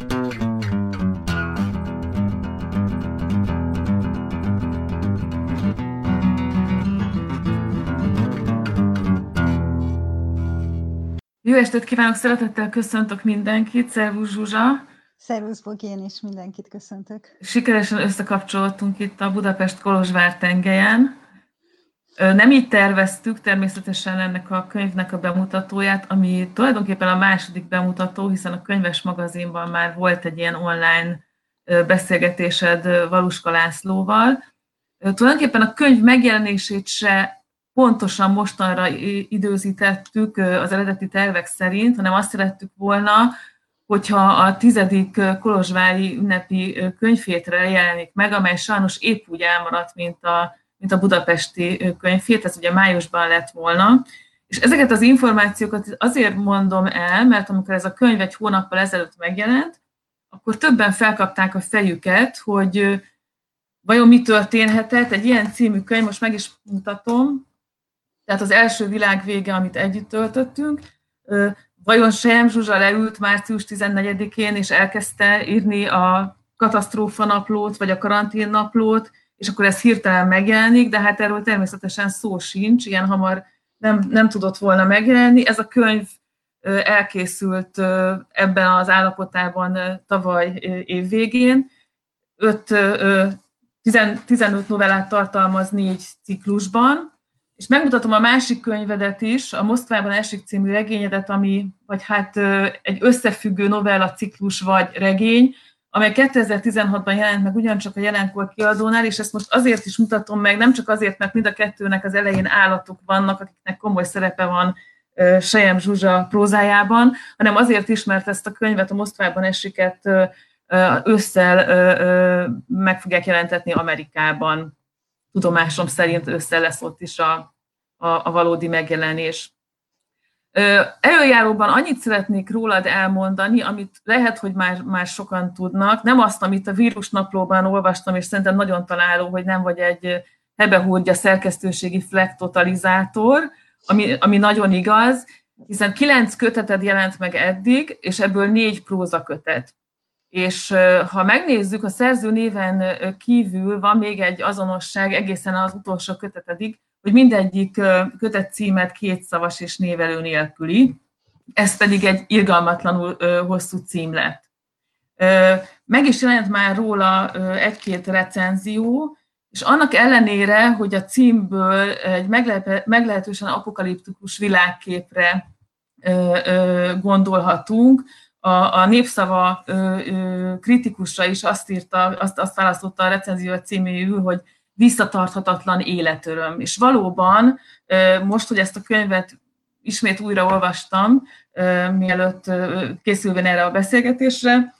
Jó estét kívánok, szeretettel köszöntök mindenkit, szervusz Zsuzsa! Szervusz Bogi, én is mindenkit köszöntök. Sikeresen összekapcsolódtunk itt a Budapest Kolozsvár tengelyen. Nem így terveztük természetesen ennek a könyvnek a bemutatóját, ami tulajdonképpen a második bemutató, hiszen a könyves magazinban már volt egy ilyen online beszélgetésed Valuska Lászlóval. Tulajdonképpen a könyv megjelenését se pontosan mostanra időzítettük az eredeti tervek szerint, hanem azt szerettük volna, hogyha a tizedik Kolozsvári ünnepi könyvhétre jelenik meg, amely sajnos épp úgy elmaradt, mint a, mint a budapesti könyvhét, ez ugye májusban lett volna. És ezeket az információkat azért mondom el, mert amikor ez a könyv egy hónappal ezelőtt megjelent, akkor többen felkapták a fejüket, hogy vajon mi történhetett, egy ilyen című könyv, most meg is mutatom, tehát az első világ vége, amit együtt töltöttünk, vajon Sejem Zsuzsa leült március 14-én, és elkezdte írni a katasztrófa naplót, vagy a karantén naplót, és akkor ez hirtelen megjelenik, de hát erről természetesen szó sincs, ilyen hamar nem, nem tudott volna megjelenni. Ez a könyv elkészült ebben az állapotában tavaly év végén. 15 novellát tartalmaz négy ciklusban, és megmutatom a másik könyvedet is, a Moszkvában esik című regényedet, ami, vagy hát egy összefüggő novella ciklus vagy regény, amely 2016-ban jelent meg ugyancsak a jelenkor kiadónál, és ezt most azért is mutatom meg, nem csak azért, mert mind a kettőnek az elején állatok vannak, akiknek komoly szerepe van Sejem Zsuzsa prózájában, hanem azért is, mert ezt a könyvet, a Moszkvában esiket ősszel meg fogják jelentetni Amerikában tudomásom szerint össze lesz ott is a, a, a valódi megjelenés. Előjáróban annyit szeretnék rólad elmondani, amit lehet, hogy már, már sokan tudnak. Nem azt, amit a vírusnaplóban olvastam, és szerintem nagyon találó, hogy nem vagy egy hebehúrgya szerkesztőségi flektotalizátor, ami, ami nagyon igaz, hiszen kilenc köteted jelent meg eddig, és ebből négy prózakötet. És ha megnézzük, a szerző néven kívül van még egy azonosság egészen az utolsó kötetedig, hogy mindegyik kötet címet kétszavas és névelő nélküli, ez pedig egy irgalmatlanul hosszú cím lett. Meg is jelent már róla egy-két recenzió, és annak ellenére, hogy a címből egy meglehetősen apokaliptikus világképre gondolhatunk, a, a népszava kritikusra is azt írta, azt, azt választotta a recenzió címéül, hogy visszatarthatatlan életöröm. És valóban most, hogy ezt a könyvet ismét újra olvastam, mielőtt készülve erre a beszélgetésre,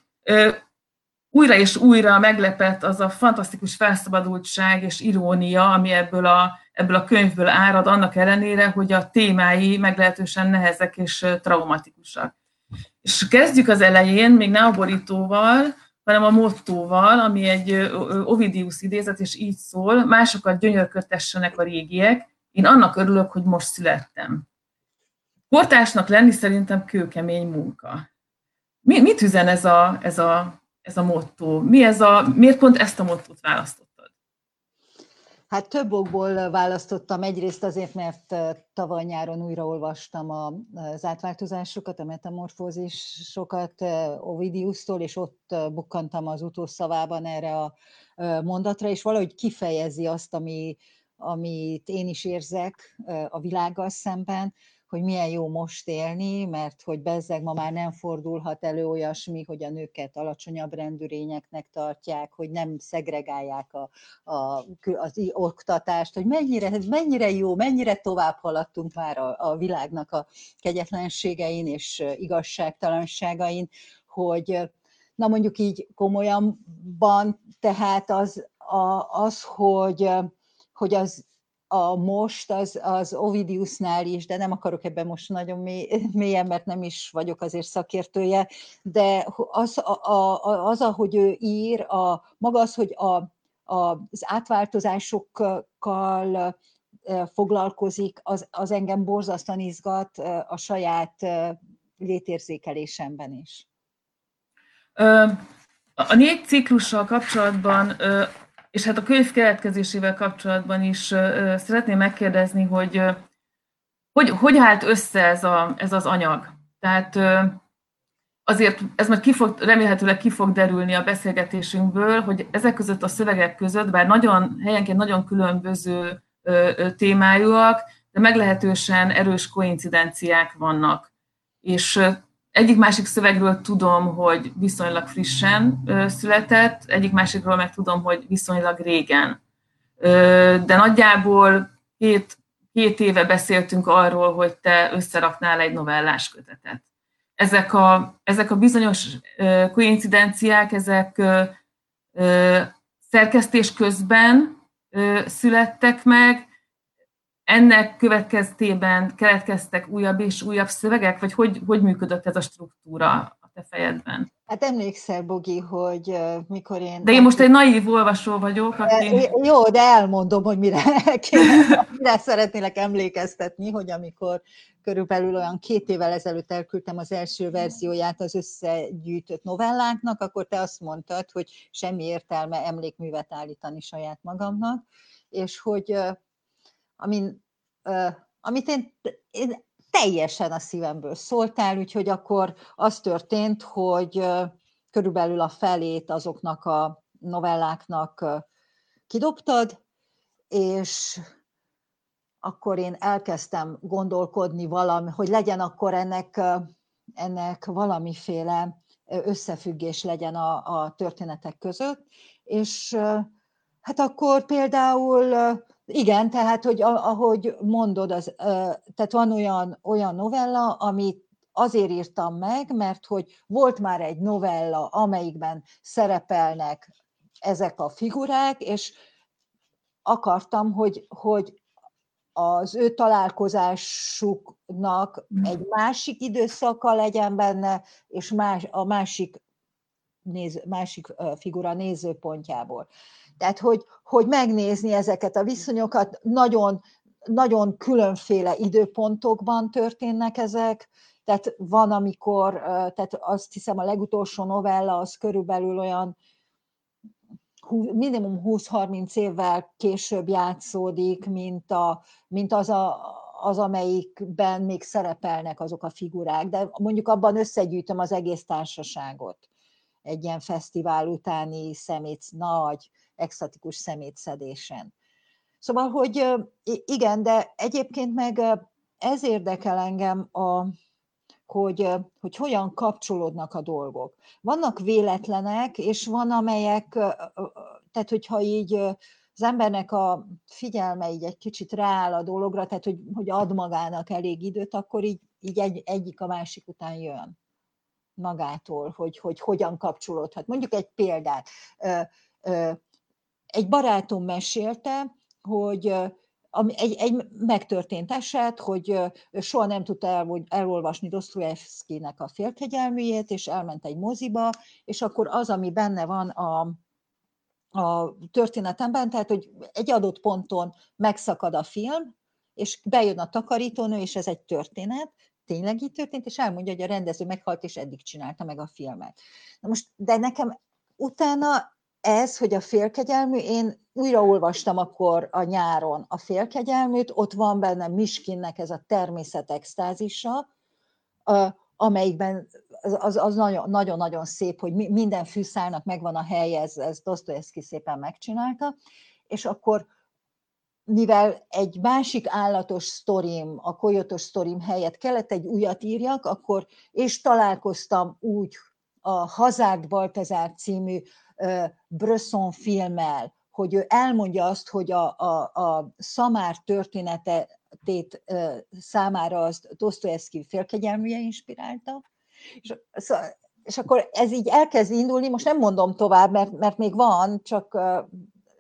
újra és újra meglepett az a fantasztikus felszabadultság és irónia, ami ebből a, ebből a könyvből árad, annak ellenére, hogy a témái meglehetősen nehezek és traumatikusak. És kezdjük az elején, még ne a borítóval, hanem a mottóval, ami egy Ovidius idézet, és így szól, másokat gyönyörködtessenek a régiek, én annak örülök, hogy most születtem. Kortársnak lenni szerintem kőkemény munka. Mi, mit üzen ez a, ez a, ez a motto? Mi ez a, miért pont ezt a mottót választott? Hát több okból választottam. Egyrészt azért, mert tavaly nyáron újraolvastam az átváltozásokat, a metamorfózisokat Ovidiusztól, és ott bukkantam az utószavában erre a mondatra, és valahogy kifejezi azt, ami, amit én is érzek a világgal szemben, hogy milyen jó most élni, mert hogy bezzeg ma már nem fordulhat elő olyasmi, hogy a nőket alacsonyabb rendűrényeknek tartják, hogy nem szegregálják a, a, az oktatást, hogy mennyire, mennyire jó, mennyire tovább haladtunk már a, a világnak a kegyetlenségein és igazságtalanságain, hogy na mondjuk így komolyanban, tehát az, a, az hogy, hogy az a most az, az Ovidiusnál is, de nem akarok ebben most nagyon mély, mélyen, mert nem is vagyok azért szakértője, de az, a, a, az ahogy ő ír, a, maga az, hogy a, a, az átváltozásokkal foglalkozik, az, az engem borzasztóan izgat a saját létérzékelésemben is. A négy ciklussal kapcsolatban, és hát a könyv keletkezésével kapcsolatban is szeretném megkérdezni, hogy hogy, hogy állt össze ez, a, ez az anyag? Tehát azért ez majd ki fog, remélhetőleg ki fog derülni a beszélgetésünkből, hogy ezek között a szövegek között, bár nagyon helyenként nagyon különböző témájúak, de meglehetősen erős koincidenciák vannak. És egyik másik szövegről tudom, hogy viszonylag frissen született, egyik másikról meg tudom, hogy viszonylag régen. De nagyjából két, két éve beszéltünk arról, hogy te összeraknál egy novellás kötetet. Ezek a, ezek a bizonyos koincidenciák, ezek szerkesztés közben születtek meg, ennek következtében keletkeztek újabb és újabb szövegek, vagy hogy, hogy működött ez a struktúra a te fejedben? Hát emlékszel, Bogi, hogy mikor én... De én most egy naív olvasó vagyok, aki... Jó, de elmondom, hogy mire, kéne, mire szeretnélek emlékeztetni, hogy amikor körülbelül olyan két évvel ezelőtt elküldtem az első verzióját az összegyűjtött novelláknak, akkor te azt mondtad, hogy semmi értelme emlékművet állítani saját magamnak, és hogy amin, amit én, én teljesen a szívemből szóltál, úgyhogy akkor az történt, hogy körülbelül a felét azoknak a novelláknak kidobtad, és akkor én elkezdtem gondolkodni valami, hogy legyen akkor ennek, ennek valamiféle összefüggés legyen a, a történetek között, és hát akkor például igen, tehát, hogy ahogy mondod, az, tehát van olyan, olyan novella, amit azért írtam meg, mert hogy volt már egy novella, amelyikben szerepelnek ezek a figurák, és akartam, hogy, hogy az ő találkozásuknak egy másik időszaka legyen benne, és más, a másik, néz, másik figura nézőpontjából. Tehát, hogy, hogy megnézni ezeket a viszonyokat, nagyon, nagyon különféle időpontokban történnek ezek, tehát van, amikor, tehát azt hiszem a legutolsó novella az körülbelül olyan minimum 20-30 évvel később játszódik, mint, a, mint az, a, az, amelyikben még szerepelnek azok a figurák, de mondjuk abban összegyűjtöm az egész társaságot egy ilyen fesztivál utáni szemét, nagy, extatikus szemétszedésen. Szóval, hogy igen, de egyébként meg ez érdekel engem, a, hogy, hogy hogyan kapcsolódnak a dolgok. Vannak véletlenek, és van amelyek, tehát hogyha így az embernek a figyelme így egy kicsit rááll a dologra, tehát hogy, hogy ad magának elég időt, akkor így, így egy, egyik a másik után jön magától, hogy, hogy hogyan kapcsolódhat. Mondjuk egy példát. Egy barátom mesélte, hogy egy, egy megtörtént eset, hogy soha nem tudta el, elolvasni Dostoyevsky-nek a félkegyelműjét, és elment egy moziba, és akkor az, ami benne van a, a történetemben, tehát, hogy egy adott ponton megszakad a film, és bejön a takarítónő, és ez egy történet, tényleg így történt, és elmondja, hogy a rendező meghalt, és eddig csinálta meg a filmet. Na most, de nekem utána ez, hogy a félkegyelmű, én újraolvastam akkor a nyáron a félkegyelműt, ott van benne Miskinnek ez a természet extázisa, amelyikben az, az nagyon-nagyon szép, hogy minden fűszálnak megvan a helye, ez, ez Dostoyevsky szépen megcsinálta, és akkor mivel egy másik állatos sztorim, a kojotos sztorim helyett kellett egy újat írjak, akkor és találkoztam úgy a Hazárd Baltazár című Bresson filmmel, hogy ő elmondja azt, hogy a, a, a szamár történetét számára az Dostoyevsky félkegyelműje inspirálta, és, és akkor ez így elkezd indulni, most nem mondom tovább, mert, mert még van, csak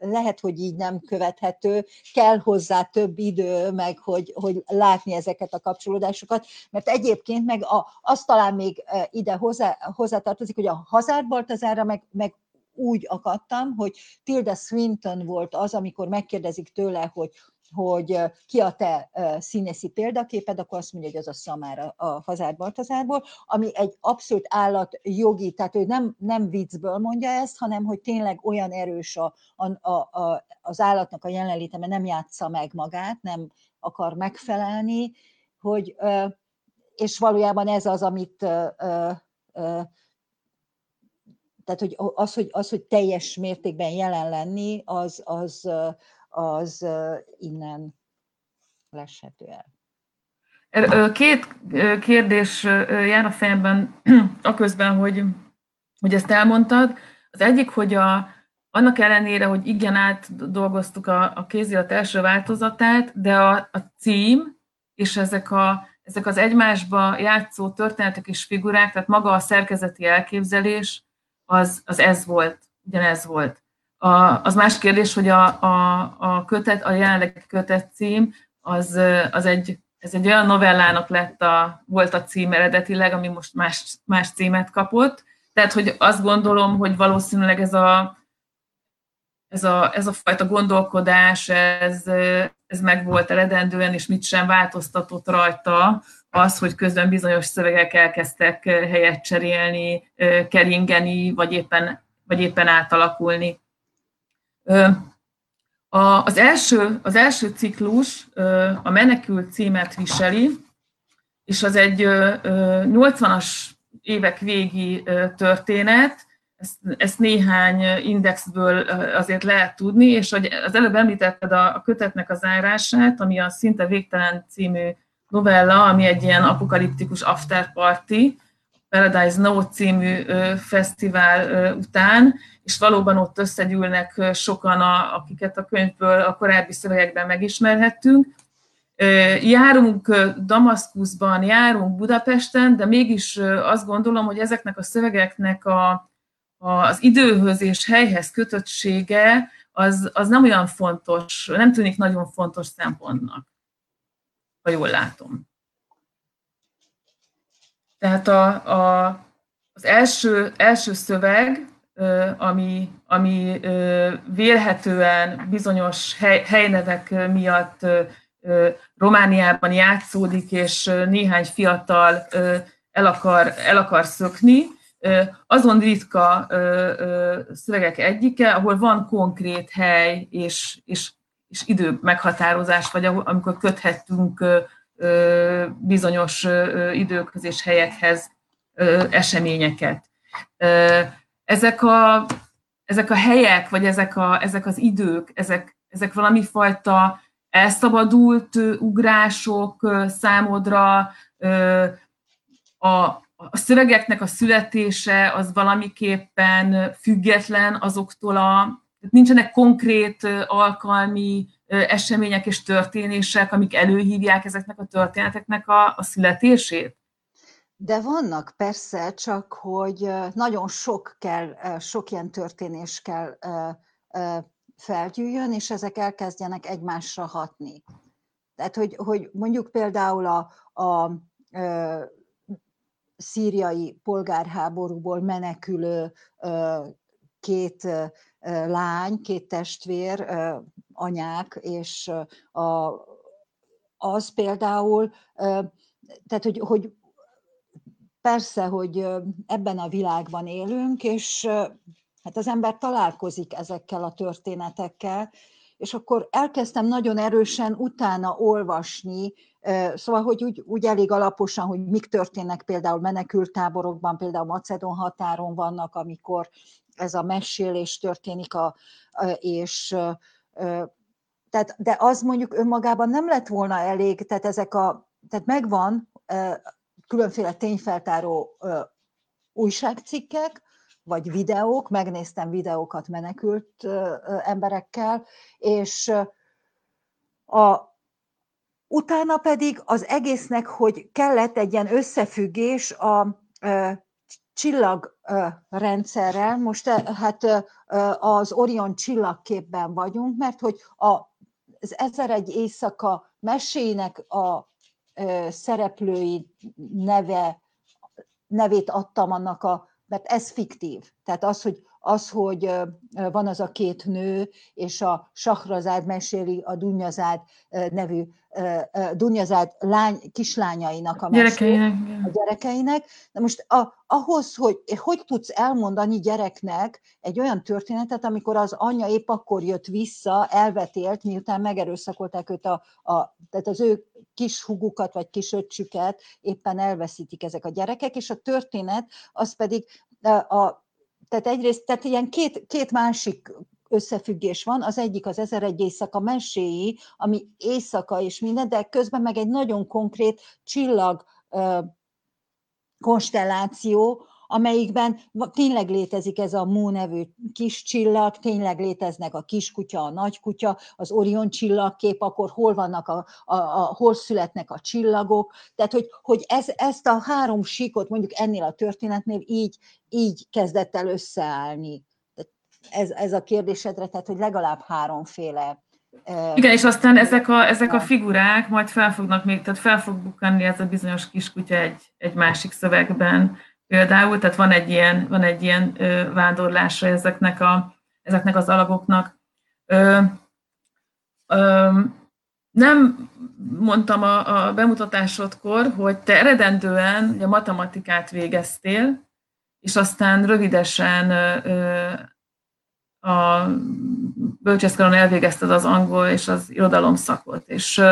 lehet, hogy így nem követhető, kell hozzá több idő, meg hogy, hogy látni ezeket a kapcsolódásokat, mert egyébként meg a, azt talán még ide hozzá, hozzátartozik, hogy a Hazard Baltazára meg, meg úgy akadtam, hogy Tilda Swinton volt az, amikor megkérdezik tőle, hogy hogy ki a te színészi példaképed, akkor azt mondja, hogy az a szamára a Hazár Baltazárból, ami egy abszolút állat jogi, tehát ő nem, nem viccből mondja ezt, hanem hogy tényleg olyan erős a, a, a, az állatnak a jelenléte, mert nem játsza meg magát, nem akar megfelelni, hogy, és valójában ez az, amit tehát hogy az, hogy, az, hogy teljes mértékben jelen lenni, az, az, az innen leshető el. Er, két kérdés jár a fejemben, aközben, hogy, hogy ezt elmondtad. Az egyik, hogy a, annak ellenére, hogy igen, átdolgoztuk a, a kézirat első változatát, de a, a cím és ezek, a, ezek az egymásba játszó történetek és figurák, tehát maga a szerkezeti elképzelés, az, az ez volt, ugyanez volt. A, az más kérdés, hogy a, a, a kötet, a jelenlegi kötet cím, az, az egy, ez egy olyan novellának lett a, volt a cím eredetileg, ami most más, más címet kapott. Tehát, hogy azt gondolom, hogy valószínűleg ez a, ez a, ez a fajta gondolkodás, ez, ez meg volt eredendően, és mit sem változtatott rajta, az, hogy közben bizonyos szövegek elkezdtek helyet cserélni, keringeni, vagy éppen, vagy éppen átalakulni. Az első, az első ciklus a Menekült címet viseli, és az egy 80-as évek végi történet, ezt, ezt néhány indexből azért lehet tudni, és hogy az előbb említetted a, a kötetnek az árását, ami a Szinte Végtelen című novella, ami egy ilyen apokaliptikus after party, Paradise No című fesztivál után, és valóban ott összegyűlnek sokan, a, akiket a könyvből a korábbi szövegekben megismerhettünk. Járunk Damaszkuszban, járunk Budapesten, de mégis azt gondolom, hogy ezeknek a szövegeknek a, az időhöz és helyhez kötöttsége az, az nem olyan fontos, nem tűnik nagyon fontos szempontnak, ha jól látom. Tehát a, a, az első, első szöveg, ami, ami vélhetően bizonyos hely, helynevek miatt Romániában játszódik, és néhány fiatal el akar, el akar szökni, azon ritka szövegek egyike, ahol van konkrét hely és, és, és idő meghatározás, vagy amikor köthettünk bizonyos időkhöz és helyekhez eseményeket. Ezek a, ezek a helyek, vagy ezek, a, ezek az idők, ezek, ezek valami fajta elszabadult ugrások számodra, a, a szövegeknek a születése az valamiképpen független azoktól a, nincsenek konkrét alkalmi események és történések, amik előhívják ezeknek a történeteknek a, a születését? De vannak persze, csak hogy nagyon sok kell, sok ilyen történés kell felgyűjjön, és ezek elkezdjenek egymásra hatni. Tehát, hogy, hogy mondjuk például a, a, szíriai polgárháborúból menekülő két lány, két testvér, anyák, és a, az például, tehát hogy, hogy persze, hogy ebben a világban élünk, és hát az ember találkozik ezekkel a történetekkel, és akkor elkezdtem nagyon erősen utána olvasni, szóval, hogy úgy, úgy elég alaposan, hogy mik történnek például menekültáborokban, például Macedon határon vannak, amikor ez a mesélés történik, a, és tehát, de az mondjuk önmagában nem lett volna elég, tehát ezek a, tehát megvan különféle tényfeltáró újságcikkek, vagy videók, megnéztem videókat menekült emberekkel, és a, utána pedig az egésznek, hogy kellett egy ilyen összefüggés a csillagrendszerrel, most hát az Orion csillagképben vagyunk, mert hogy az Ezer egy éjszaka mesének a szereplői neve, nevét adtam annak a, mert ez fiktív. Tehát az, hogy az, hogy van az a két nő, és a Sahrazád meséli a Dunyazád nevű Dunyazád lány, kislányainak a gyerekeinek. a gyerekeinek. De most a, ahhoz, hogy hogy tudsz elmondani gyereknek egy olyan történetet, amikor az anyja épp akkor jött vissza, elvetélt, miután megerőszakolták őt, a, a, tehát az ő kis hugukat vagy kis öccsüket éppen elveszítik ezek a gyerekek, és a történet az pedig a, tehát egyrészt, tehát ilyen két, két másik összefüggés van, az egyik az ezer egy éjszaka meséi, ami éjszaka és minden, de közben meg egy nagyon konkrét csillag konstelláció, amelyikben tényleg létezik ez a Mú nevű kis csillag, tényleg léteznek a kiskutya, a nagykutya, az Orion csillagkép, akkor hol vannak, a, a, a, hol születnek a csillagok. Tehát, hogy, hogy ez, ezt a három síkot mondjuk ennél a történetnél így, így kezdett el összeállni. Ez, ez a kérdésedre, tehát, hogy legalább háromféle igen, és aztán ezek a, ezek a figurák majd fel fognak még, tehát fel fog bukkanni ez a bizonyos kiskutya egy, egy másik szövegben, például, tehát van egy ilyen, van egy ilyen ö, vándorlása ezeknek, a, ezeknek az alagoknak. Ö, ö, nem mondtam a, a bemutatásodkor, hogy te eredendően a matematikát végeztél, és aztán rövidesen ö, a bölcsészkaron elvégezted az angol és az irodalom szakot. És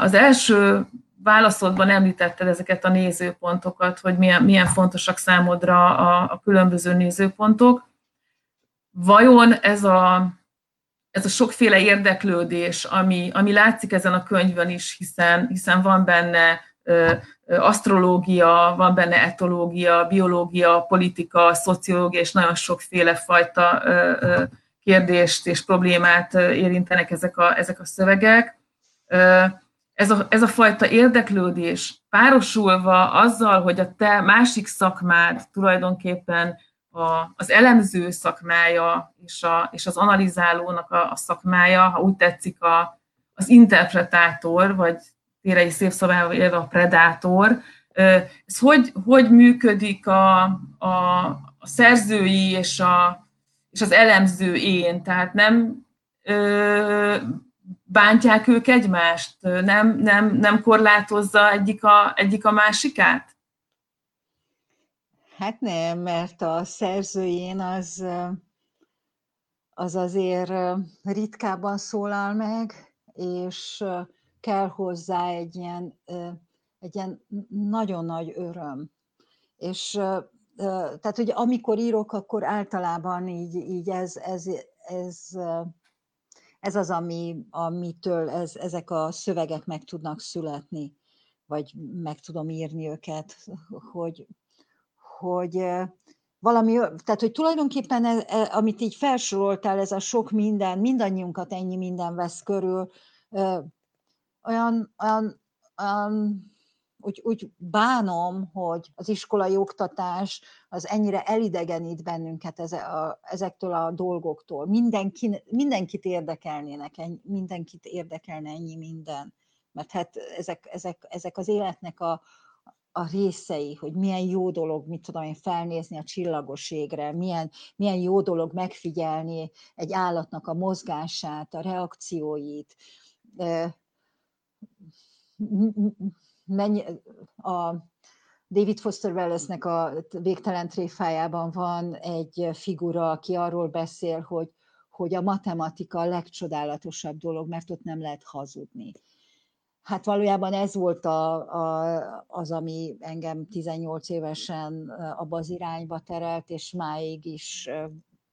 az első válaszodban említetted ezeket a nézőpontokat, hogy milyen, milyen fontosak számodra a, a különböző nézőpontok. Vajon ez a, ez a sokféle érdeklődés, ami, ami látszik ezen a könyvön is, hiszen, hiszen van benne asztrológia, van benne etológia, biológia, politika, szociológia, és nagyon sokféle fajta kérdést és problémát érintenek ezek a, ezek a szövegek. Ez a, ez a fajta érdeklődés párosulva azzal, hogy a te másik szakmád tulajdonképpen a, az elemző szakmája és, a, és az analizálónak a, a szakmája, ha úgy tetszik, a, az interpretátor, vagy térei szabályával élve a predátor, ez hogy, hogy működik a, a, a szerzői és, a, és az elemző én? Tehát nem bántják ők egymást? Nem, nem, nem korlátozza egyik a, egyik a másikát? Hát nem, mert a szerzőjén az, az azért ritkábban szólal meg, és kell hozzá egy ilyen, egy ilyen nagyon nagy öröm. És tehát, hogy amikor írok, akkor általában így, így ez, ez, ez ez az, ami, amitől ez, ezek a szövegek meg tudnak születni, vagy meg tudom írni őket, hogy, hogy valami, tehát hogy tulajdonképpen ez, e, amit így felsoroltál, ez a sok minden, mindannyiunkat ennyi minden vesz körül, olyan, olyan, olyan úgy, úgy bánom, hogy az iskolai oktatás az ennyire elidegenít bennünket eze, a, ezektől a dolgoktól. Mindenki, mindenkit érdekelnének, mindenkit érdekelne ennyi minden. Mert hát ezek, ezek, ezek az életnek a, a részei, hogy milyen jó dolog, mit tudom én, felnézni a csillagos milyen, milyen jó dolog megfigyelni egy állatnak a mozgását, a reakcióit mennyi, a David Foster Wallace-nek a végtelen tréfájában van egy figura, aki arról beszél, hogy, hogy a matematika a legcsodálatosabb dolog, mert ott nem lehet hazudni. Hát valójában ez volt a, a, az, ami engem 18 évesen abba az irányba terelt, és máig is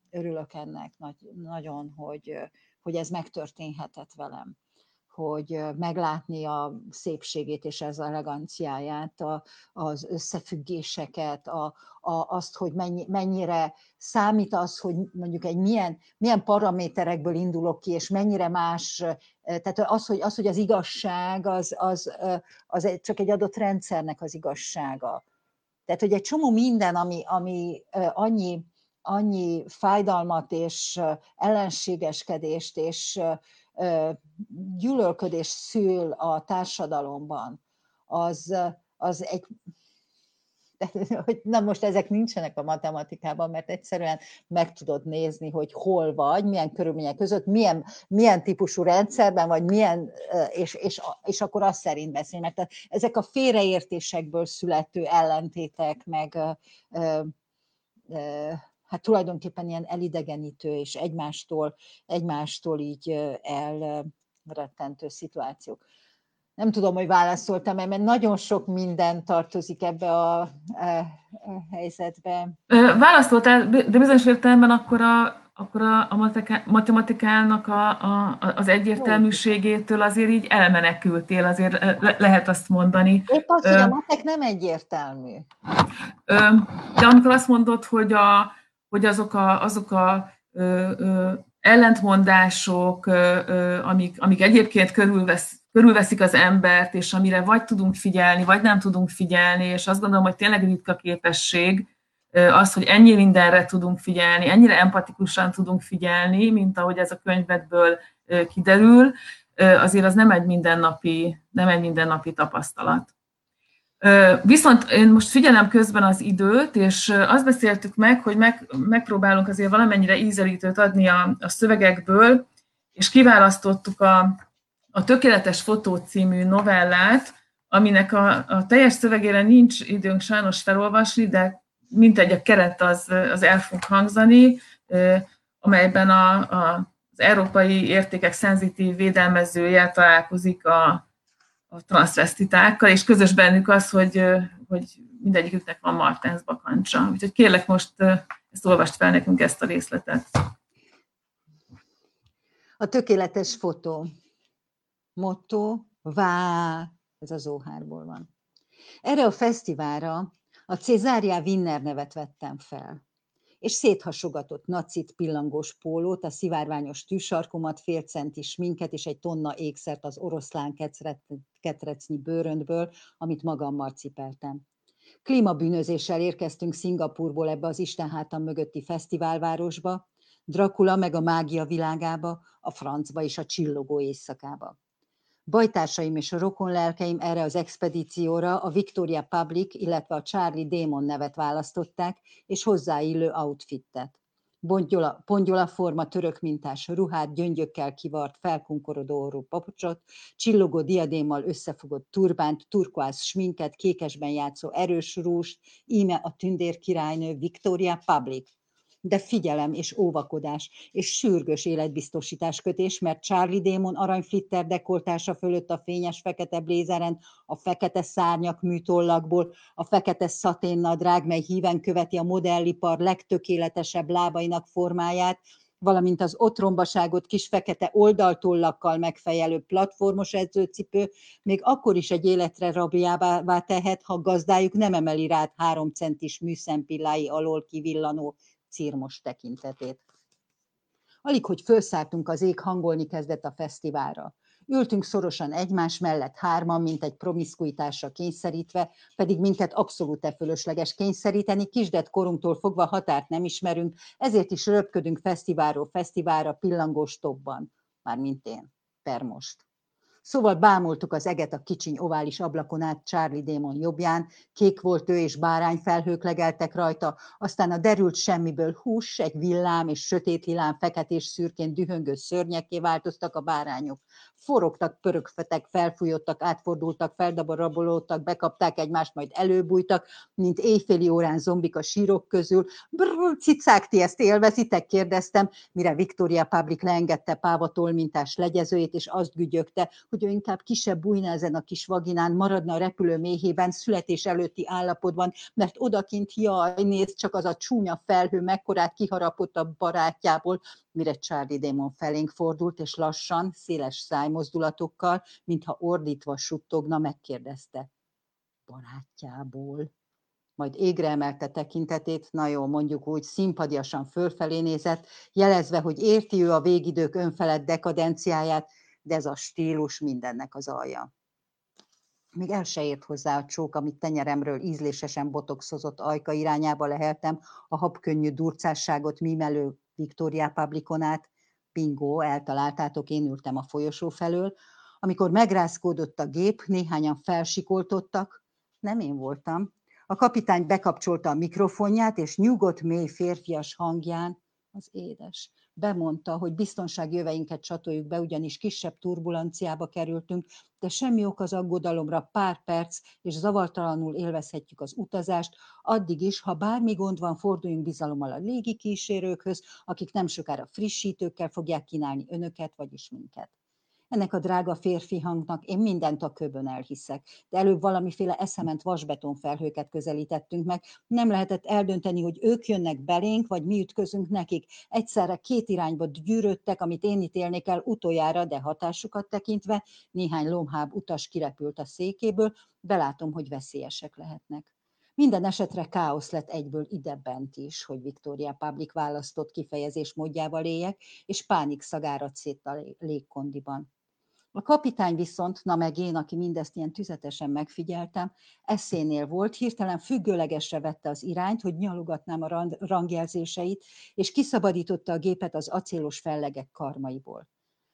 örülök ennek nagy, nagyon, hogy, hogy ez megtörténhetett velem hogy meglátni a szépségét és az eleganciáját, a, az összefüggéseket, a, a, azt, hogy mennyi, mennyire számít az, hogy mondjuk egy milyen, milyen paraméterekből indulok ki, és mennyire más, tehát az, hogy az, hogy az igazság, az, az, az csak egy adott rendszernek az igazsága. Tehát, hogy egy csomó minden, ami, ami annyi, annyi fájdalmat és ellenségeskedést és gyűlölködés szül a társadalomban, az, az egy Tehát, hogy na most ezek nincsenek a matematikában, mert egyszerűen meg tudod nézni, hogy hol vagy, milyen körülmények között, milyen, milyen típusú rendszerben vagy, milyen, és, és, és akkor azt szerint beszélni. Mert ezek a félreértésekből születő ellentétek, meg hát tulajdonképpen ilyen elidegenítő és egymástól, egymástól így elrettentő szituációk. Nem tudom, hogy válaszoltam -e, mert nagyon sok minden tartozik ebbe a, a, a helyzetbe. Válaszoltál, de bizonyos értelemben akkor a, akkor a, a matematikának a, a, az egyértelműségétől azért így elmenekültél, azért le, lehet azt mondani. Épp az, hogy a matek nem egyértelmű. De amikor azt mondod, hogy, a, hogy azok a, azok a ö, ö, ellentmondások, ö, ö, amik, amik egyébként körülvesz, körülveszik az embert, és amire vagy tudunk figyelni, vagy nem tudunk figyelni, és azt gondolom, hogy tényleg ritka képesség az, hogy ennyi mindenre tudunk figyelni, ennyire empatikusan tudunk figyelni, mint ahogy ez a könyvedből kiderül, azért az nem egy mindennapi, nem egy mindennapi tapasztalat. Viszont én most figyelem közben az időt, és azt beszéltük meg, hogy meg, megpróbálunk azért valamennyire ízelítőt adni a, a szövegekből, és kiválasztottuk a, a Tökéletes Fotó című novellát, aminek a, a teljes szövegére nincs időnk sajnos felolvasni, de mintegy a keret az, az el fog hangzani, amelyben a, a, az európai értékek szenzitív védelmezője találkozik a, a transzvestitákkal, és közös bennük az, hogy, hogy mindegyiküknek van Martens bakancsa. Úgyhogy kérlek most ezt olvast fel nekünk ezt a részletet. A tökéletes fotó. Motto, vá, ez az óhárból van. Erre a fesztiválra a Cézáriá Winner nevet vettem fel és széthasogatott nacit pillangós pólót, a szivárványos tűsarkomat, fél centi sminket és egy tonna ékszert az oroszlán ketrecnyi bőröntből, amit magammal cipeltem. Klímabűnözéssel érkeztünk Szingapurból ebbe az Istenhátam mögötti fesztiválvárosba, Dracula meg a mágia világába, a francba és a csillogó éjszakába. Bajtársaim és a rokon lelkeim erre az expedícióra a Victoria Public, illetve a Charlie Demon nevet választották, és hozzáillő outfittet. Pongyola, pongyola forma török mintás ruhát, gyöngyökkel kivart, felkunkorodó orrú papucsot, csillogó diadémmal összefogott turbánt, turkoász sminket, kékesben játszó erős rúst, íme a tündér királynő Victoria Public de figyelem és óvakodás, és sürgős életbiztosítás kötés, mert Charlie Démon aranyflitter dekoltása fölött a fényes fekete blézeren, a fekete szárnyak műtollakból, a fekete szaténnadrág, mely híven követi a modellipar legtökéletesebb lábainak formáját, valamint az otrombaságot kis fekete oldaltollakkal megfejelő platformos edzőcipő, még akkor is egy életre rabjává tehet, ha gazdájuk nem emeli rád három centis műszempillái alól kivillanó círmos tekintetét. Alig, hogy felszálltunk az ég, hangolni kezdett a fesztiválra. Ültünk szorosan egymás mellett hárman, mint egy promiszkuitásra kényszerítve, pedig minket abszolút e fölösleges kényszeríteni, kisdet korunktól fogva határt nem ismerünk, ezért is röpködünk fesztiválról fesztiválra pillangós tobban, mint én, per most. Szóval bámultuk az eget a kicsiny ovális ablakon át Charlie Démon jobbján, kék volt ő és bárányfelhők legeltek rajta, aztán a derült semmiből hús, egy villám és sötét hilám feketés szürkén dühöngő szörnyeké változtak a bárányok forogtak, pörögfetek, felfújottak, átfordultak, feldabarabolódtak, bekapták egymást, majd előbújtak, mint éjféli órán zombik a sírok közül. Brrr, cicák, ti ezt élvezitek? kérdeztem, mire Victoria Public leengedte Páva mintás legyezőjét, és azt gügyögte, hogy ő inkább kisebb bújna ezen a kis vaginán, maradna a repülő méhében, születés előtti állapotban, mert odakint, jaj, nézd csak az a csúnya felhő, mekkorát kiharapott a barátjából, mire Charlie Démon felénk fordult, és lassan, széles szájmozdulatokkal, mintha ordítva suttogna, megkérdezte. Barátjából? Majd égre emelte tekintetét, na jó, mondjuk úgy, szimpadiasan fölfelé nézett, jelezve, hogy érti ő a végidők önfelett dekadenciáját, de ez a stílus mindennek az alja. Még el se ért hozzá a csók, amit tenyeremről ízlésesen botoxozott ajka irányába leheltem, a habkönnyű durcásságot mímelő Victoria Publiconát, Bingo, eltaláltátok, én ültem a folyosó felől. Amikor megrázkódott a gép, néhányan felsikoltottak, nem én voltam. A kapitány bekapcsolta a mikrofonját, és nyugodt, mély férfias hangján az édes. Bemondta, hogy biztonsági jöveinket csatoljuk be, ugyanis kisebb turbulenciába kerültünk, de semmi ok az aggodalomra, pár perc, és zavartalanul élvezhetjük az utazást, addig is, ha bármi gond van, forduljunk bizalommal a légikísérőkhöz, akik nem sokára frissítőkkel fogják kínálni önöket, vagyis minket. Ennek a drága férfi hangnak én mindent a köbön elhiszek, de előbb valamiféle eszement vasbeton felhőket közelítettünk meg. Nem lehetett eldönteni, hogy ők jönnek belénk, vagy mi ütközünk nekik. Egyszerre két irányba gyűrődtek, amit én ítélnék el utoljára, de hatásukat tekintve néhány lomháb utas kirepült a székéből, belátom, hogy veszélyesek lehetnek. Minden esetre káosz lett egyből ide bent is, hogy Victoria Public választott kifejezés módjával éljek, és pánik szagárat szét a légkondiban. A kapitány viszont, na meg én, aki mindezt ilyen tüzetesen megfigyeltem, eszénél volt, hirtelen függőlegesre vette az irányt, hogy nyalogatnám a rangjelzéseit, és kiszabadította a gépet az acélos fellegek karmaiból.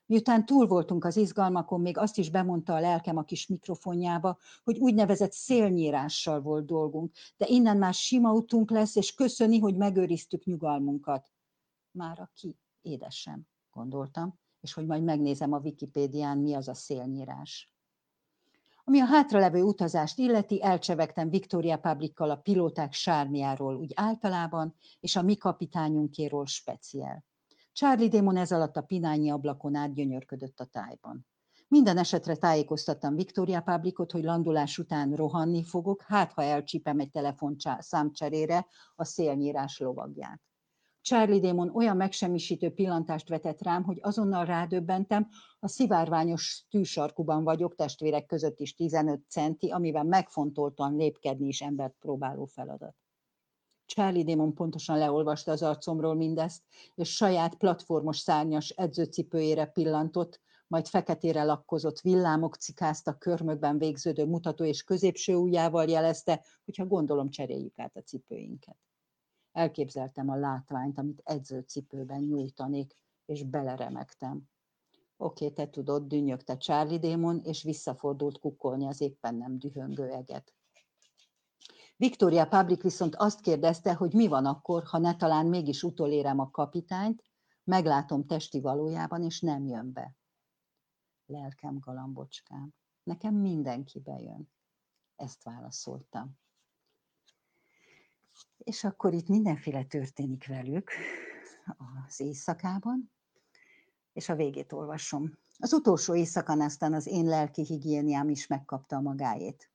Miután túl voltunk az izgalmakon, még azt is bemondta a lelkem a kis mikrofonjába, hogy úgynevezett szélnyírással volt dolgunk, de innen már sima utunk lesz, és köszöni, hogy megőriztük nyugalmunkat. Már ki, édesem, gondoltam és hogy majd megnézem a Wikipédián, mi az a szélnyírás. Ami a hátralevő utazást illeti, elcsevegtem Victoria Publikkal a pilóták sármiáról úgy általában, és a mi kapitányunkéról speciál. Charlie Démon ez alatt a pinányi ablakon át gyönyörködött a tájban. Minden esetre tájékoztattam Victoria Publicot, hogy landulás után rohanni fogok, hát ha elcsípem egy telefon számcserére a szélnyírás lovagját. Charlie Démon olyan megsemmisítő pillantást vetett rám, hogy azonnal rádöbbentem, a szivárványos tűsarkuban vagyok, testvérek között is 15 centi, amivel megfontoltan lépkedni is embert próbáló feladat. Charlie Démon pontosan leolvasta az arcomról mindezt, és saját platformos szárnyas edzőcipőjére pillantott, majd feketére lakkozott villámok cikáztak körmökben végződő mutató és középső ujjával jelezte, hogyha gondolom cseréljük át a cipőinket. Elképzeltem a látványt, amit edzőcipőben nyújtanék, és beleremegtem. Oké, te tudod, dünnyögte Charlie démon, és visszafordult kukkolni az éppen nem dühöngő eget. Victoria Public viszont azt kérdezte, hogy mi van akkor, ha ne talán mégis utolérem a kapitányt, meglátom testi valójában, és nem jön be. Lelkem galambocskám, nekem mindenki bejön. Ezt válaszoltam és akkor itt mindenféle történik velük az éjszakában, és a végét olvasom. Az utolsó éjszakán aztán az én lelki higiéniám is megkapta a magáét.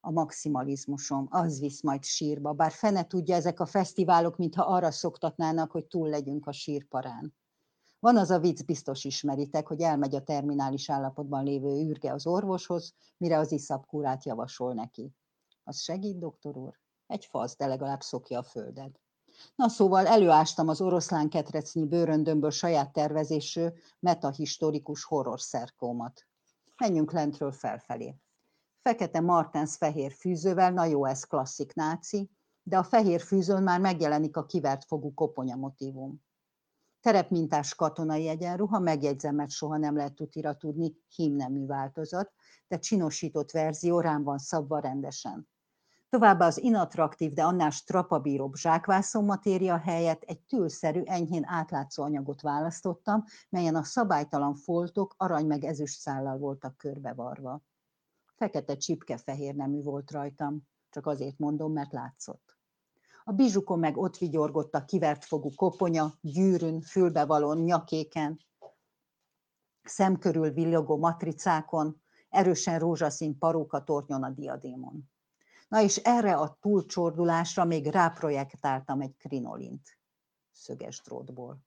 A maximalizmusom, az visz majd sírba, bár fene tudja, ezek a fesztiválok, mintha arra szoktatnának, hogy túl legyünk a sírparán. Van az a vicc, biztos ismeritek, hogy elmegy a terminális állapotban lévő űrge az orvoshoz, mire az iszapkúrát javasol neki. Az segít, doktor úr? Egy fasz, de legalább szokja a földet. Na szóval előástam az oroszlán ketrecnyi bőröndömből saját tervezésű metahistorikus horror szerkómat. Menjünk lentről felfelé. Fekete Martens fehér fűzővel, na jó, ez klasszik náci, de a fehér fűzőn már megjelenik a kivert fogú koponya motivum. Terepmintás katonai egyenruha, megjegyzem, mert soha nem lehet tutira tudni, hímnemű változat, de csinosított verzió rám van szabva rendesen. Továbbá az inattraktív, de annál strapabíróbb zsákvászon matéria helyett egy tülszerű, enyhén átlátszó anyagot választottam, melyen a szabálytalan foltok arany meg ezüst szállal voltak körbevarva. Fekete csipke fehér nemű volt rajtam, csak azért mondom, mert látszott. A bizsukon meg ott vigyorgott a kivert fogú koponya, gyűrűn, fülbevalón, nyakéken, szemkörül villogó matricákon, erősen rózsaszín paróka tornyon a diadémon. Na és erre a túlcsordulásra még ráprojektáltam egy krinolint szöges drótból.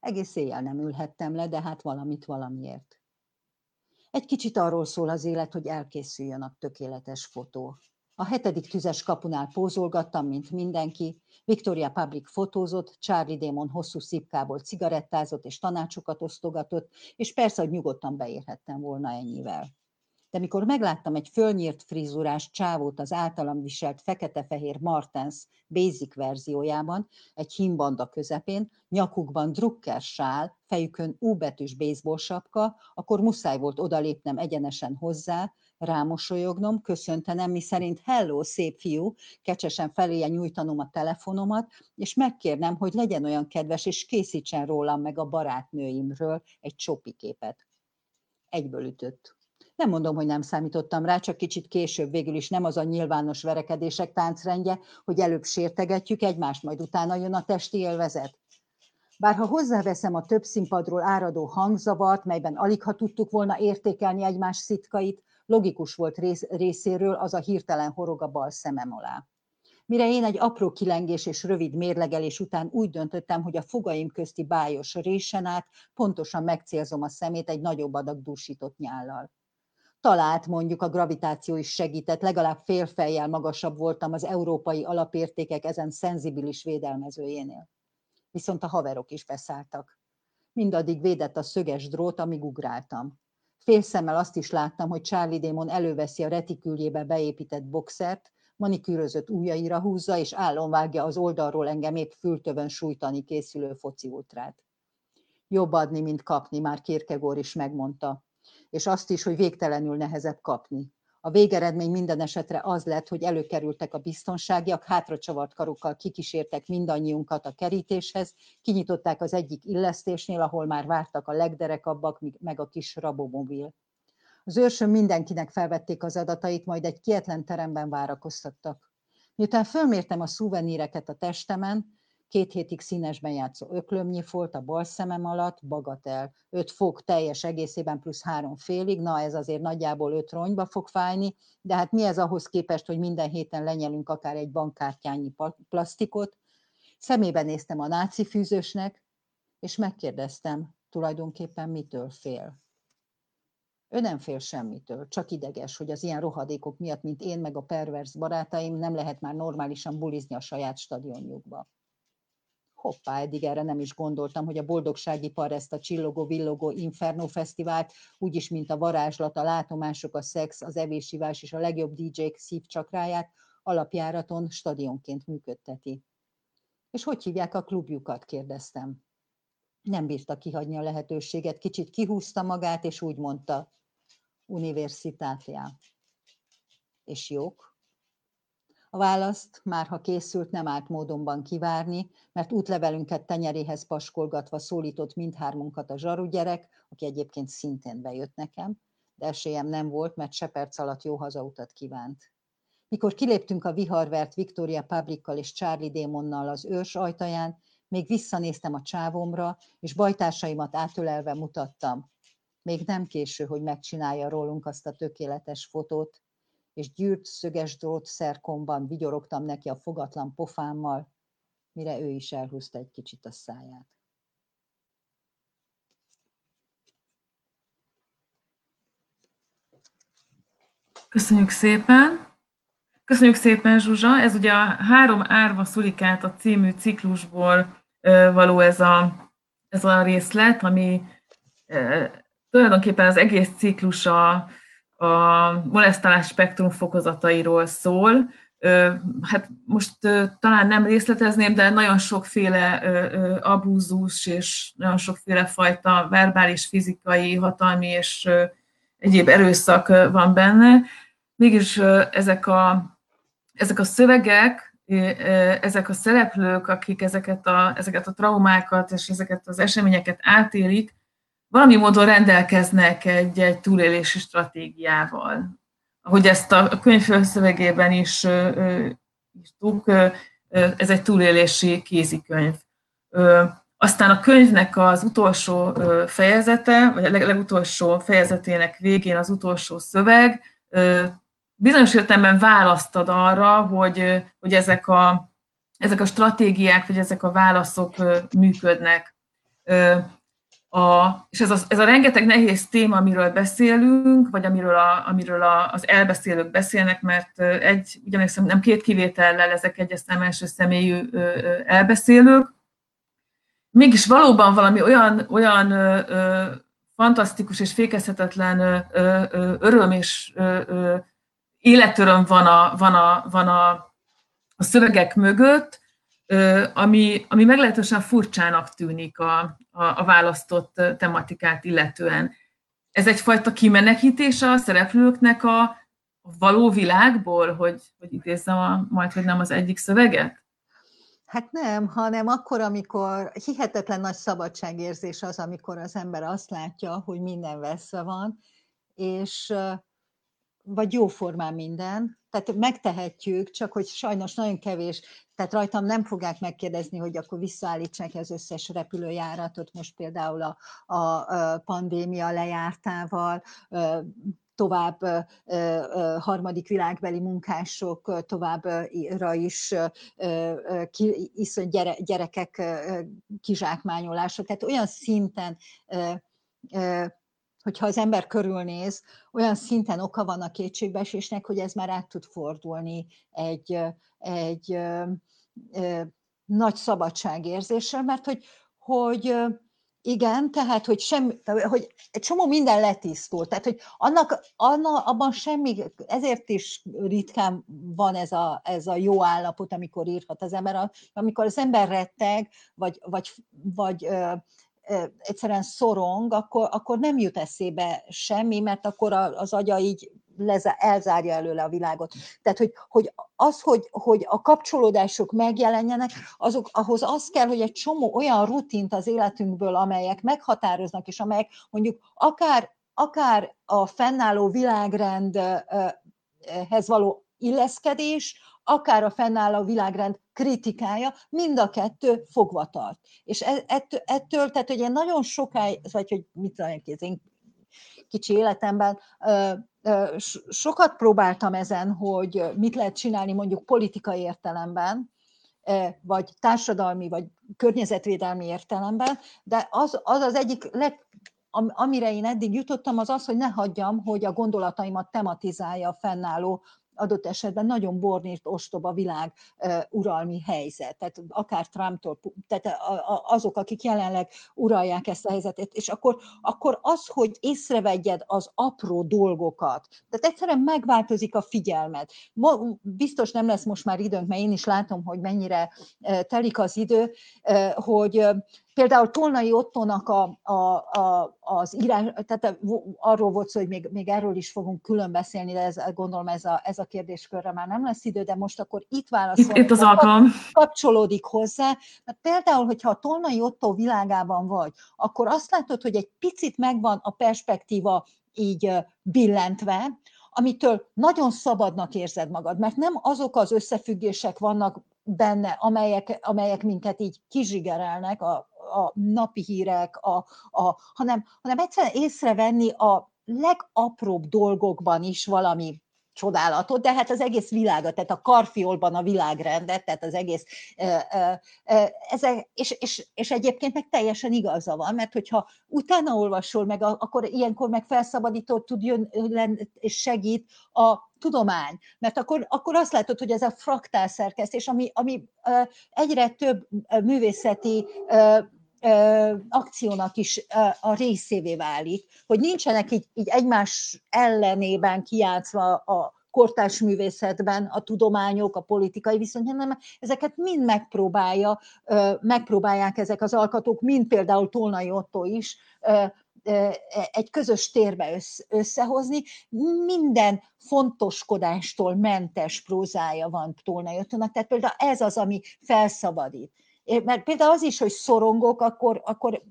Egész éjjel nem ülhettem le, de hát valamit valamiért. Egy kicsit arról szól az élet, hogy elkészüljön a tökéletes fotó. A hetedik tüzes kapunál pózolgattam, mint mindenki. Victoria Public fotózott, Charlie Démon hosszú szipkából cigarettázott és tanácsokat osztogatott, és persze, hogy nyugodtan beérhettem volna ennyivel de mikor megláttam egy fölnyírt frizurás csávót az általam viselt fekete-fehér Martens basic verziójában, egy himbanda közepén, nyakukban drukker sál, fejükön U betűs baseball sapka, akkor muszáj volt odalépnem egyenesen hozzá, rámosolyognom, köszöntenem, mi szerint hello, szép fiú, kecsesen feléje nyújtanom a telefonomat, és megkérnem, hogy legyen olyan kedves, és készítsen rólam meg a barátnőimről egy csopiképet. Egyből ütött. Nem mondom, hogy nem számítottam rá, csak kicsit később végül is nem az a nyilvános verekedések táncrendje, hogy előbb sértegetjük egymást, majd utána jön a testi élvezet. Bár ha hozzáveszem a több színpadról áradó hangzavart, melyben alig ha tudtuk volna értékelni egymás szitkait, logikus volt rész, részéről az a hirtelen horog a bal szemem alá. Mire én egy apró kilengés és rövid mérlegelés után úgy döntöttem, hogy a fogaim közti bájos résen át pontosan megcélzom a szemét egy nagyobb adag dúsított nyállal. Talált mondjuk a gravitáció is segített, legalább fél fejjel magasabb voltam az európai alapértékek ezen szenzibilis védelmezőjénél. Viszont a haverok is beszálltak. Mindaddig védett a szöges drót, amíg ugráltam. Félszemmel azt is láttam, hogy Charlie Démon előveszi a retiküljébe beépített boxert, manikűrözött ujjaira húzza, és állon vágja az oldalról engem épp fültövön sújtani készülő foci ultrát. Jobb adni, mint kapni, már Kierkegaard is megmondta. És azt is, hogy végtelenül nehezebb kapni. A végeredmény minden esetre az lett, hogy előkerültek a biztonságiak, hátracsavart karokkal kikísértek mindannyiunkat a kerítéshez, kinyitották az egyik illesztésnél, ahol már vártak a legderekabbak, meg a kis rabomobil. Az őrsön mindenkinek felvették az adatait, majd egy kietlen teremben várakoztattak. Miután fölmértem a szuveníreket a testemen, két hétig színesben játszó öklömnyi folt a bal szemem alatt, bagatel, öt fok teljes egészében plusz három félig, na ez azért nagyjából öt ronyba fog fájni, de hát mi ez ahhoz képest, hogy minden héten lenyelünk akár egy bankkártyányi plastikot. Szemébe néztem a náci fűzősnek, és megkérdeztem, tulajdonképpen mitől fél. Ő nem fél semmitől, csak ideges, hogy az ilyen rohadékok miatt, mint én meg a pervers barátaim, nem lehet már normálisan bulizni a saját stadionjukba. Hoppá, eddig erre nem is gondoltam, hogy a boldogsági par ezt a csillogó-villogó Inferno Fesztivált, úgyis, mint a varázslat, a látomások, a szex, az evésivás és a legjobb DJ-k szívcsakráját alapjáraton stadionként működteti. És hogy hívják a klubjukat, kérdeztem. Nem bírta kihagyni a lehetőséget, kicsit kihúzta magát, és úgy mondta, universitátia. És jók? A választ már ha készült, nem állt módonban kivárni, mert útlevelünket tenyeréhez paskolgatva szólított mindhármunkat a zsaru gyerek, aki egyébként szintén bejött nekem, de esélyem nem volt, mert se perc alatt jó hazautat kívánt. Mikor kiléptünk a viharvert Victoria Publikkal és Charlie Démonnal az ős ajtaján, még visszanéztem a csávomra, és bajtársaimat átölelve mutattam. Még nem késő, hogy megcsinálja rólunk azt a tökéletes fotót, és gyűrt szöges drót szerkomban vigyorogtam neki a fogatlan pofámmal, mire ő is elhúzta egy kicsit a száját. Köszönjük szépen! Köszönjük szépen, Zsuzsa! Ez ugye a Három árva szulikát a című ciklusból való ez a, ez a részlet, ami tulajdonképpen az egész ciklus a, a molesztálás spektrum fokozatairól szól. Hát most talán nem részletezném, de nagyon sokféle abúzus és nagyon sokféle fajta verbális, fizikai, hatalmi és egyéb erőszak van benne. Mégis ezek a, ezek a szövegek, ezek a szereplők, akik ezeket a, ezeket a traumákat és ezeket az eseményeket átélik, valami módon rendelkeznek egy, egy túlélési stratégiával. Ahogy ezt a könyv szövegében is írtuk, ez egy túlélési kézikönyv. Aztán a könyvnek az utolsó fejezete, vagy a legutolsó fejezetének végén az utolsó szöveg bizonyos értelemben választad arra, hogy, hogy ezek, a, ezek a stratégiák, vagy ezek a válaszok működnek. A, és ez a, ez a rengeteg nehéz téma, amiről beszélünk, vagy amiről, a, amiről a, az elbeszélők beszélnek, mert egy, ugyanis nem két kivétellel ezek egyesztelen első személyű elbeszélők, mégis valóban valami olyan, olyan ö, ö, fantasztikus és fékezhetetlen ö, ö, öröm és ö, ö, életöröm van a, van a, van a, a szövegek mögött, ami, ami meglehetősen furcsának tűnik a, a, a választott tematikát illetően. ez egyfajta kimenekítése a szereplőknek a való világból, hogy, hogy idézzem a, majd, hogy nem az egyik szöveget? Hát nem, hanem akkor, amikor hihetetlen nagy szabadságérzés az, amikor az ember azt látja, hogy minden veszve van, és vagy jóformán minden, tehát megtehetjük, csak hogy sajnos nagyon kevés, tehát rajtam nem fogják megkérdezni, hogy akkor visszaállítsák az összes repülőjáratot, most például a, a pandémia lejártával, tovább harmadik világbeli munkások továbbra is iszony gyere, gyerekek kizsákmányolása. Tehát olyan szinten hogyha az ember körülnéz, olyan szinten oka van a kétségbeesésnek, hogy ez már át tud fordulni egy, egy nagy szabadságérzésre, mert hogy, hogy igen, tehát, hogy, sem, hogy egy csomó minden letisztult, tehát, hogy annak, annak, abban semmi, ezért is ritkán van ez a, ez a jó állapot, amikor írhat az ember, amikor az ember retteg, vagy, vagy, vagy ö, ö, egyszerűen szorong, akkor, akkor nem jut eszébe semmi, mert akkor az agya így leze, elzárja előle a világot. Tehát, hogy, hogy az, hogy, hogy a kapcsolódások megjelenjenek, azok, ahhoz az kell, hogy egy csomó olyan rutint az életünkből, amelyek meghatároznak, és amelyek mondjuk akár, akár a fennálló világrendhez való illeszkedés, akár a fennálló világrend kritikája, mind a kettő fogva tart. És e, ettől, ettől tehát hogy nagyon sokáig, vagy hogy mit tudom, az én kicsi életemben sokat próbáltam ezen, hogy mit lehet csinálni mondjuk politikai értelemben, vagy társadalmi, vagy környezetvédelmi értelemben, de az az, az egyik leg, amire én eddig jutottam, az az, hogy ne hagyjam, hogy a gondolataimat tematizálja a fennálló adott esetben nagyon bornírt ostoba világ uralmi helyzet, tehát akár Trumptól, tehát azok, akik jelenleg uralják ezt a helyzetet, és akkor, akkor az, hogy észrevegyed az apró dolgokat, tehát egyszerűen megváltozik a figyelmet. Biztos nem lesz most már időnk, mert én is látom, hogy mennyire telik az idő, hogy Például Tolnai Ottónak a, a, a, az írás, tehát arról volt szó, hogy még, még erről is fogunk külön beszélni, de ez, gondolom ez a, ez a kérdéskörre már nem lesz idő, de most akkor itt válaszolok. Itt, itt az alkalom. Kapcsolódik hozzá. Mert például, hogyha a Tolnai Ottó világában vagy, akkor azt látod, hogy egy picit megvan a perspektíva így billentve, amitől nagyon szabadnak érzed magad, mert nem azok az összefüggések vannak benne, amelyek, amelyek minket így kizsigerelnek a, a napi hírek, a, a, hanem, hanem egyszerűen észrevenni a legapróbb dolgokban is valami csodálatot, de hát az egész világot, tehát a karfiolban a világrendet, tehát az egész, ezek, és, és, és egyébként meg teljesen igaza van, mert hogyha utána olvasol meg, akkor ilyenkor meg felszabadító tud jön, és segít a tudomány, mert akkor, akkor azt látod, hogy ez a fraktál szerkesztés, ami, ami egyre több művészeti akciónak is a részévé válik, hogy nincsenek így, így egymás ellenében kiátszva a kortárs művészetben a tudományok, a politikai viszony, hanem ezeket mind megpróbálja, megpróbálják ezek az alkatók, mint például Tolnai Otto is, egy közös térbe összehozni. Minden fontoskodástól mentes prózája van Tolnai Ottónak, tehát például ez az, ami felszabadít. Mert például az is, hogy szorongok, akkor, akkor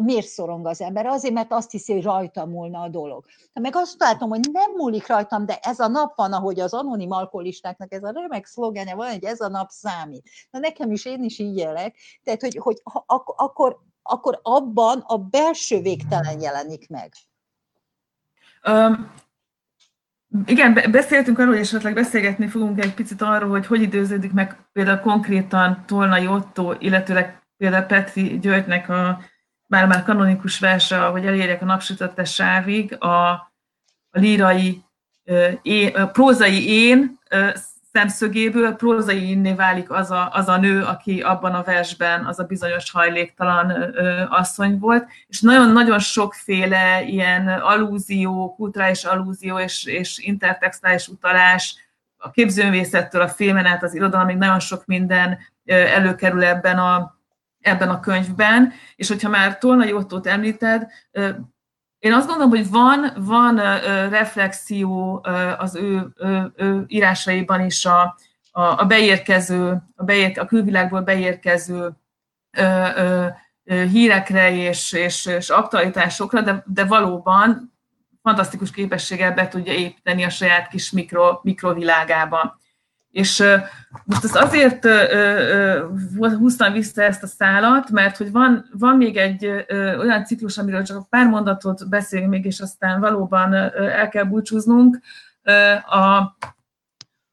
miért szorong az ember? Azért, mert azt hiszi, hogy rajta múlna a dolog. De meg azt látom, hogy nem múlik rajtam, de ez a nap van, ahogy az anonim alkoholistáknak ez a remek szlogenje van, hogy ez a nap számít. Na nekem is, én is így élek. Tehát, hogy, hogy ha, ak- akkor, akkor abban a belső végtelen jelenik meg. Um, igen, beszéltünk arról, hogy esetleg beszélgetni fogunk egy picit arról, hogy hogy időződik meg például konkrétan Tolnai Otto, illetőleg például Petri Györgynek a már-már kanonikus verse, hogy elérjek a napsütöttes sávig, a, a lírai, én, a prózai én szemszögéből prózai inné válik az a, az a nő, aki abban a versben az a bizonyos hajléktalan ö, asszony volt, és nagyon-nagyon sokféle ilyen alúzió, kulturális alúzió és, és intertextuális utalás, a képzőművészettől a filmen át az irodalomig nagyon sok minden előkerül ebben a, ebben a könyvben, és hogyha már Tolnai Ottót említed, Én azt gondolom, hogy van, van reflexió az ő, ő, ő írásaiban is a, a, a beérkező, a, beér, a külvilágból beérkező ö, ö, hírekre és, és, és aktualitásokra, de, de valóban fantasztikus képességgel be tudja építeni a saját kis mikro, mikrovilágába. És most ezt azért húztam vissza ezt a szálat, mert hogy van, van még egy olyan ciklus, amiről csak pár mondatot beszélünk még, és aztán valóban el kell búcsúznunk. A,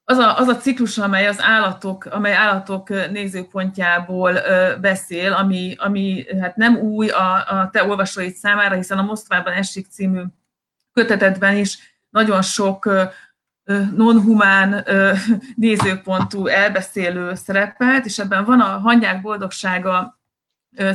az a, az a ciklus, amely az állatok, amely állatok nézőpontjából beszél, ami, ami hát nem új a, a te olvasóid számára, hiszen a Moszkvában esik című kötetetben is nagyon sok non-humán nézőpontú elbeszélő szerepelt, és ebben van a Hangyák boldogsága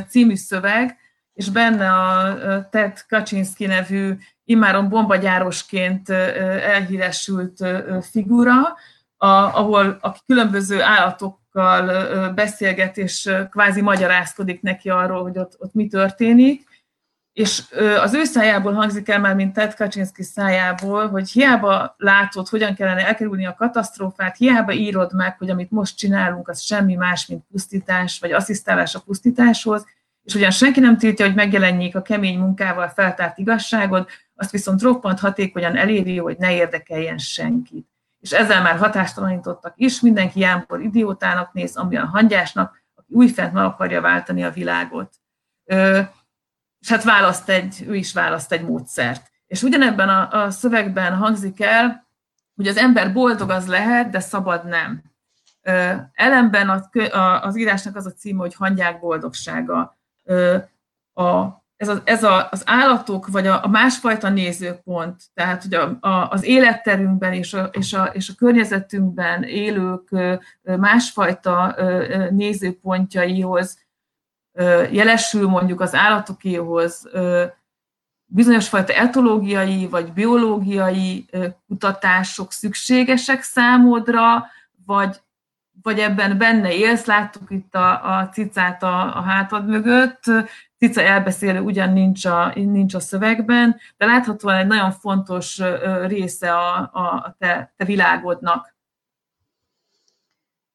című szöveg, és benne a Ted Kaczynski nevű immáron bombagyárosként elhíresült figura, ahol a különböző állatokkal beszélget, és kvázi magyarázkodik neki arról, hogy ott, ott mi történik, és az ő szájából hangzik el már, mint Ted Kaczynski szájából, hogy hiába látod, hogyan kellene elkerülni a katasztrófát, hiába írod meg, hogy amit most csinálunk, az semmi más, mint pusztítás, vagy asszisztálás a pusztításhoz, és ugyan senki nem tiltja, hogy megjelenjék a kemény munkával feltárt igazságod, azt viszont roppant hatékonyan eléri, hogy ne érdekeljen senkit. És ezzel már hatástalanítottak is, mindenki jámpor idiótának néz, amilyen hangyásnak, aki újfent meg akarja váltani a világot és hát választ egy, ő is választ egy módszert. És ugyanebben a, a szövegben hangzik el, hogy az ember boldog az lehet, de szabad nem. Ellenben a, a, az írásnak az a címe, hogy hangyák boldogsága. A, ez, a, ez a, az állatok, vagy a, a másfajta nézőpont, tehát hogy a, a, az életterünkben és a, és, a, és a környezetünkben élők másfajta nézőpontjaihoz jelesül mondjuk az állatokéhoz bizonyos fajta etológiai vagy biológiai kutatások szükségesek számodra, vagy, vagy ebben benne élsz, láttuk itt a, a cicát a, a hátad mögött, cica elbeszélő ugyan nincs a, nincs a szövegben, de láthatóan egy nagyon fontos része a, a te, te világodnak.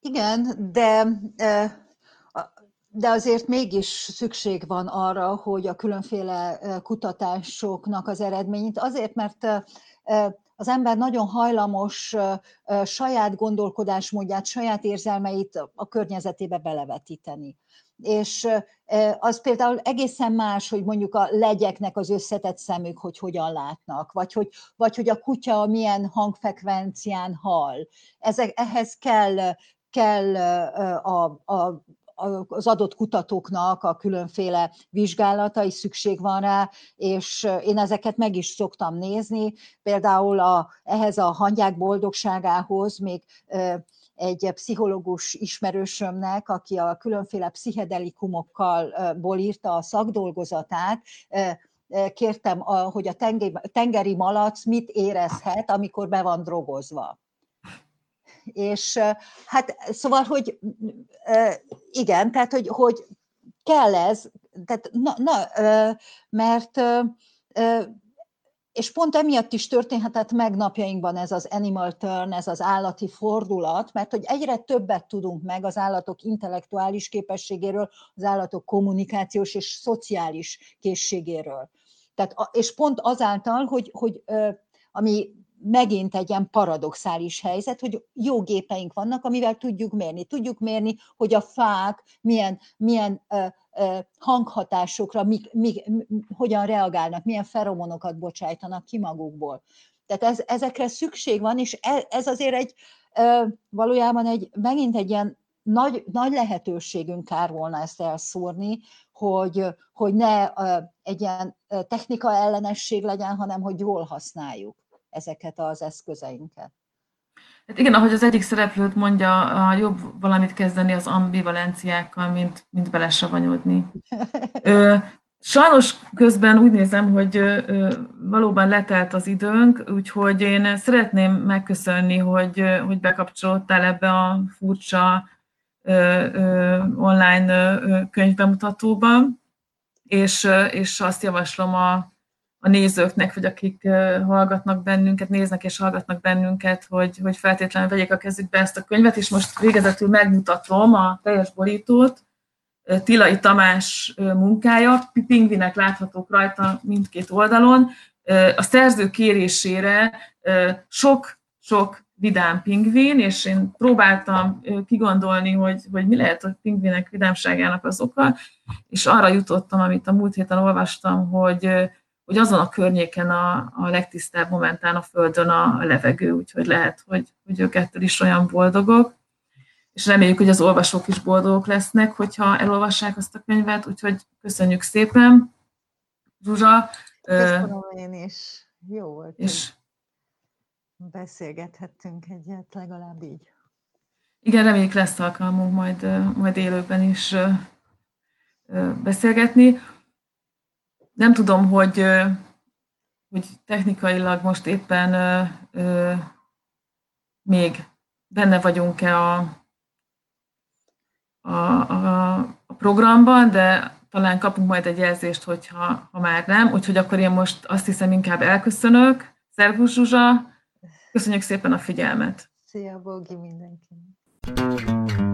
Igen, de de azért mégis szükség van arra, hogy a különféle kutatásoknak az eredményét, azért, mert az ember nagyon hajlamos saját gondolkodásmódját, saját érzelmeit a környezetébe belevetíteni. És az például egészen más, hogy mondjuk a legyeknek az összetett szemük, hogy hogyan látnak, vagy hogy, vagy hogy a kutya milyen hangfrekvencián hal. Ezek, ehhez kell, kell a, a az adott kutatóknak a különféle vizsgálatai, szükség van rá, és én ezeket meg is szoktam nézni. Például a, ehhez a hangyák boldogságához még egy pszichológus ismerősömnek, aki a különféle pszichedelikumokkal írta a szakdolgozatát, kértem, hogy a tengeri malac mit érezhet, amikor be van drogozva. És hát szóval, hogy igen, tehát, hogy, hogy kell ez, tehát, na, na, mert és pont emiatt is történhetett meg napjainkban ez az animal turn, ez az állati fordulat, mert hogy egyre többet tudunk meg az állatok intellektuális képességéről, az állatok kommunikációs és szociális készségéről. Tehát, és pont azáltal, hogy, hogy ami megint egy ilyen paradoxális helyzet, hogy jó gépeink vannak, amivel tudjuk mérni. Tudjuk mérni, hogy a fák milyen, milyen ö, ö, hanghatásokra, mik, mik, hogyan reagálnak, milyen feromonokat bocsájtanak ki magukból. Tehát ez, ezekre szükség van, és ez, ez azért egy ö, valójában egy, megint egy ilyen nagy, nagy lehetőségünk kár volna ezt elszúrni, hogy, hogy ne egy ilyen technika ellenesség legyen, hanem hogy jól használjuk ezeket az eszközeinket. Hát igen, ahogy az egyik szereplőt mondja, a jobb valamit kezdeni az ambivalenciákkal, mint, mint belesavanyodni. Sajnos közben úgy nézem, hogy valóban letelt az időnk, úgyhogy én szeretném megköszönni, hogy, hogy bekapcsolódtál ebbe a furcsa ö, ö, online könyvbemutatóba, és, és azt javaslom a a nézőknek, vagy akik hallgatnak bennünket, néznek és hallgatnak bennünket, hogy, hogy feltétlenül vegyék a kezükbe ezt a könyvet, és most végezetül megmutatom a teljes borítót. Tilai Tamás munkája, pingvinek láthatók rajta mindkét oldalon. A szerző kérésére sok-sok vidám pingvin, és én próbáltam kigondolni, hogy, hogy mi lehet a pingvinek vidámságának az oka, és arra jutottam, amit a múlt héten olvastam, hogy, hogy azon a környéken a, a legtisztább momentán a Földön a, a levegő, úgyhogy lehet, hogy, hogy ők ettől is olyan boldogok, és reméljük, hogy az olvasók is boldogok lesznek, hogyha elolvassák azt a könyvet, úgyhogy köszönjük szépen. Zsuzsa. Köszönöm én is. Jó volt. És beszélgethettünk egyet, legalább így. Igen, reméljük lesz alkalmunk majd, majd élőben is beszélgetni. Nem tudom, hogy, hogy technikailag most éppen még benne vagyunk-e a, a, a, a programban, de talán kapunk majd egy jelzést, hogyha ha már nem. Úgyhogy akkor én most azt hiszem inkább elköszönök. Szervusz Zsuzsa! Köszönjük szépen a figyelmet! Szia, Bogi mindenkinek!